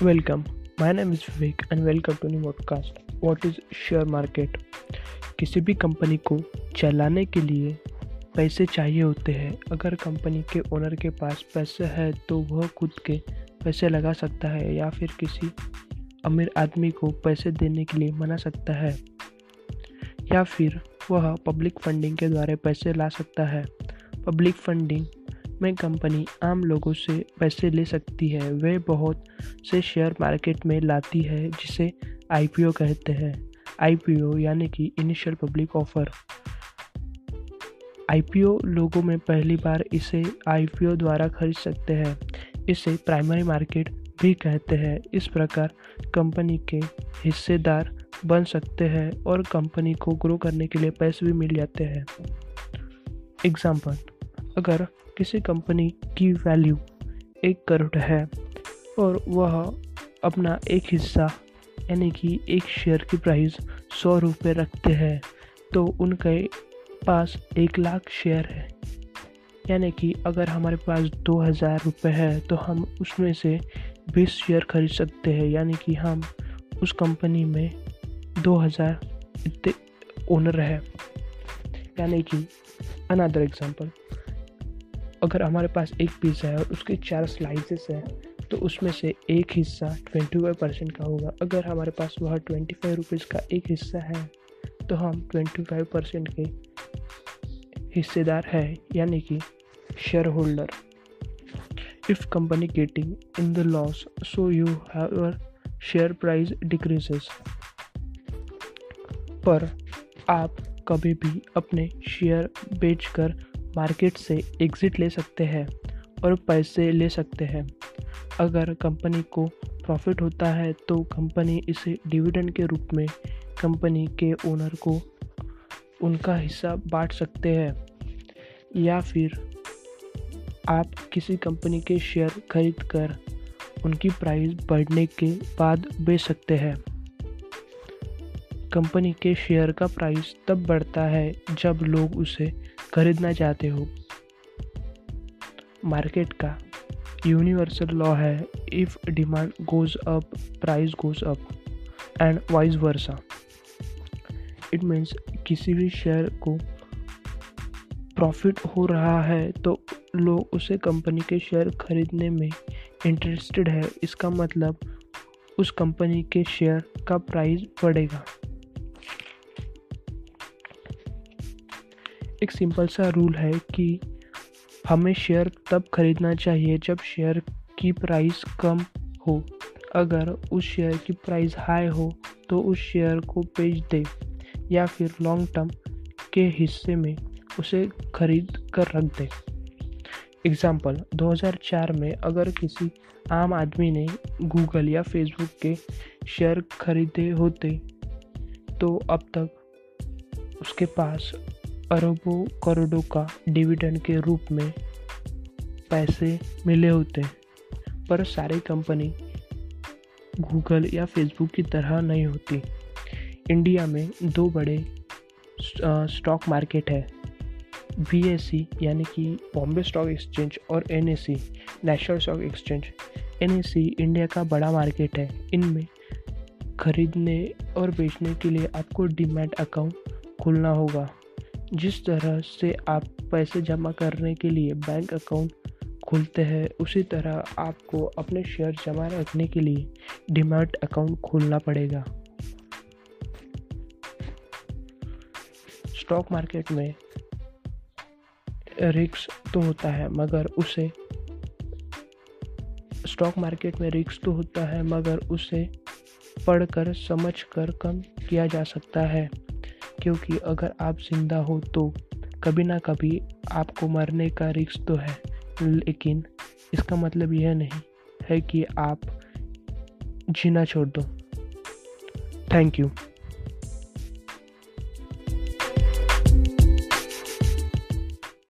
Welcome. My name is Vivek and welcome to new podcast. What share market? किसी भी company को चलाने के लिए पैसे चाहिए होते हैं अगर कंपनी के ओनर के पास पैसे है तो वह खुद के पैसे लगा सकता है या फिर किसी अमीर आदमी को पैसे देने के लिए मना सकता है या फिर वह पब्लिक फंडिंग के द्वारा पैसे ला सकता है पब्लिक फंडिंग में कंपनी आम लोगों से पैसे ले सकती है। वे बहुत से शेयर मार्केट में लाती है, जिसे आईपीओ कहते हैं। आईपीओ यानी कि इनिशियल पब्लिक ऑफ़र। आईपीओ लोगों में पहली बार इसे आईपीओ द्वारा खरीद सकते हैं। इसे प्राइमरी मार्केट भी कहते हैं। इस प्रकार कंपनी के हिस्सेदार बन सकते हैं और कंपनी को ग्रो करने के लिए पैसे भी मिल जाते हैं। एग्ज़ाम्पल अगर किसी कंपनी की वैल्यू एक करोड़ है और वह अपना एक हिस्सा, यानी कि एक शेयर की प्राइस सौ रुपये रखते हैं तो उनके पास एक लाख शेयर है। यानी कि अगर हमारे पास दो हज़ार रुपये है तो हम उसमें से बीस शेयर खरीद सकते हैं। यानी कि हम उस कंपनी में दो हज़ार इतने ओनर है। यानी कि अनदर एग्जांपल अगर हमारे पास एक पिज़्ज़ा है और उसके चार स्लाइसेस हैं तो उसमें से एक हिस्सा ट्वेंटी फाइव परसेंट का होगा। अगर हमारे पास वह ट्वेंटी फाइव रुपीज़ का एक हिस्सा है तो हम ट्वेंटी फाइव परसेंट के हिस्सेदार है, यानी कि shareholder if company getting in the loss so you have share price decreases पर आप कभी भी अपने शेयर बेचकर मार्केट से एग्ज़िट ले सकते हैं और पैसे ले सकते हैं। अगर कंपनी को प्रॉफिट होता है तो कंपनी इसे डिविडेंड के रूप में कंपनी के ओनर को उनका हिस्सा बांट सकते हैं। या फिर आप किसी कंपनी के शेयर खरीद कर उनकी प्राइस बढ़ने के बाद बेच सकते हैं। कंपनी के शेयर का प्राइस तब बढ़ता है जब लोग उसे खरीदना चाहते हो? मार्केट का यूनिवर्सल लॉ है if demand goes up price goes up and vice versa it means किसी भी शेयर को प्रॉफिट हो रहा है तो लोग उसे कंपनी के शेयर खरीदने में इंटरेस्टेड है। इसका मतलब उस कंपनी के शेयर का प्राइस बढ़ेगा। एक सिंपल सा रूल है कि हमें शेयर तब खरीदना चाहिए जब शेयर की प्राइस कम हो। अगर उस शेयर की प्राइस हाई हो तो उस शेयर को बेच दे, या फिर लॉन्ग टर्म के हिस्से में उसे खरीद कर रख दे। एग्ज़ाम्पल 2004 में अगर किसी आम आदमी ने गूगल या फेसबुक के शेयर खरीदे होते तो अब तक उसके पास अरबों करोड़ों का डिविडेंड के रूप में पैसे मिले होते हैं पर सारी कंपनी गूगल या फेसबुक की तरह नहीं होती। इंडिया में दो बड़े स्टॉक मार्केट है बी यानी कि बॉम्बे स्टॉक एक्सचेंज और N national stock exchange. N India का बड़ा मार्केट है। इनमें खरीदने और बेचने के लिए आपको डीमैट अकाउंट खोलना होगा। जिस तरह से आप पैसे जमा करने के लिए बैंक अकाउंट खोलते हैं, उसी तरह आपको अपने शेयर जमा रखने के लिए डिमार्ट अकाउंट खोलना पड़ेगा। स्टॉक मार्केट में रिक्स तो होता है, मगर उसे स्टॉक मार्केट में रिक्स तो होता है, मगर उसे पढ़कर, समझकर कम किया जा सकता है। क्योंकि अगर आप ज़िंदा हो तो कभी ना कभी आपको मरने का रिक्स तो है। लेकिन इसका मतलब यह नहीं है कि आप जीना छोड़ दो। Thank you